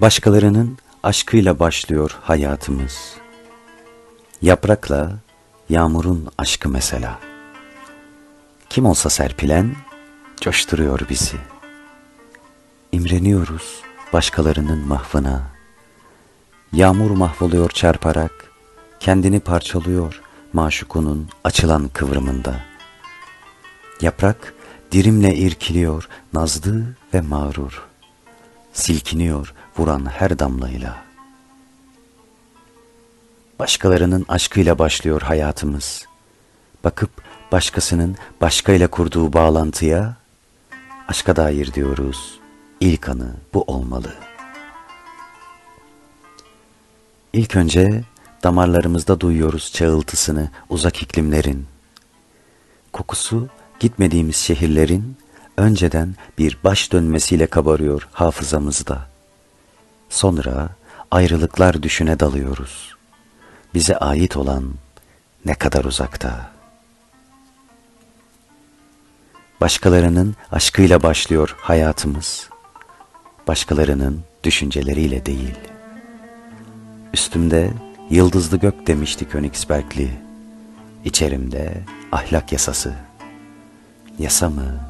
Başkalarının aşkıyla başlıyor hayatımız. Yaprakla yağmurun aşkı mesela. Kim olsa serpilen coşturuyor bizi. İmreniyoruz başkalarının mahvına. Yağmur mahvoluyor çarparak, kendini parçalıyor maşukunun açılan kıvrımında. Yaprak dirimle irkiliyor nazlı ve mağrur. Silkiniyor vuran her damlayla. Başkalarının aşkıyla başlıyor hayatımız. Bakıp başkasının başkayla kurduğu bağlantıya aşka dair diyoruz. İlk anı bu olmalı. İlk önce damarlarımızda duyuyoruz çağıltısını uzak iklimlerin. Kokusu gitmediğimiz şehirlerin önceden bir baş dönmesiyle kabarıyor hafızamızda. Sonra ayrılıklar düşüne dalıyoruz. Bize ait olan ne kadar uzakta. Başkalarının aşkıyla başlıyor hayatımız. Başkalarının düşünceleriyle değil. Üstümde yıldızlı gök demişti Königsbergli. İçerimde ahlak yasası. Yasa mı?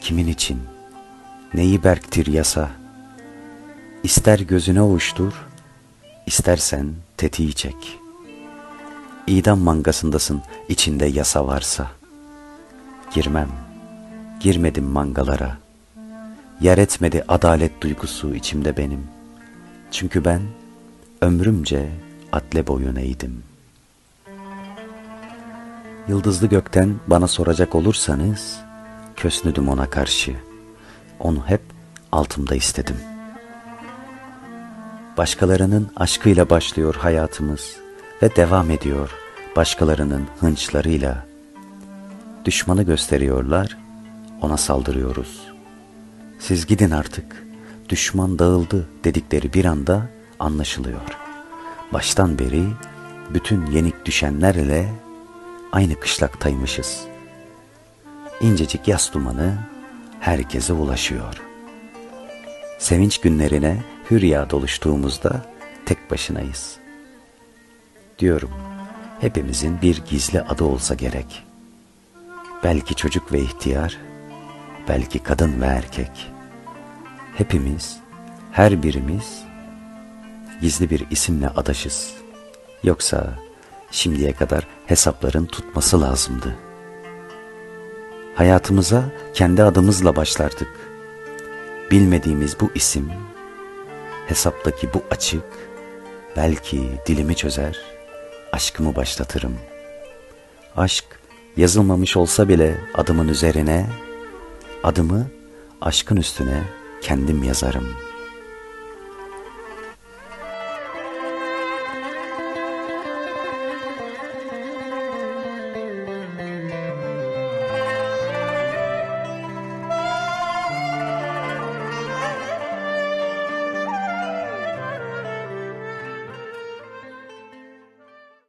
Kimin için? Neyi berktir yasa? İster gözüne uçtur, istersen tetiği çek. İdam mangasındasın içinde yasa varsa. Girmem, girmedim mangalara. Yer etmedi adalet duygusu içimde benim. Çünkü ben ömrümce atle boyun eğdim. Yıldızlı gökten bana soracak olursanız, kösnüdüm ona karşı. Onu hep altımda istedim. Başkalarının aşkıyla başlıyor hayatımız ve devam ediyor başkalarının hınçlarıyla. Düşmanı gösteriyorlar, ona saldırıyoruz. Siz gidin artık, düşman dağıldı dedikleri bir anda anlaşılıyor. Baştan beri bütün yenik düşenlerle aynı kışlaktaymışız. İncecik yas dumanı herkese ulaşıyor. Sevinç günlerine hürya doluştuğumuzda tek başınayız. Diyorum, hepimizin bir gizli adı olsa gerek. Belki çocuk ve ihtiyar, belki kadın ve erkek. Hepimiz, her birimiz gizli bir isimle adaşız. Yoksa şimdiye kadar hesapların tutması lazımdı. Hayatımıza kendi adımızla başlardık. Bilmediğimiz bu isim, hesaptaki bu açık, belki dilimi çözer, aşkımı başlatırım. Aşk yazılmamış olsa bile adımın üzerine, adımı aşkın üstüne kendim yazarım.''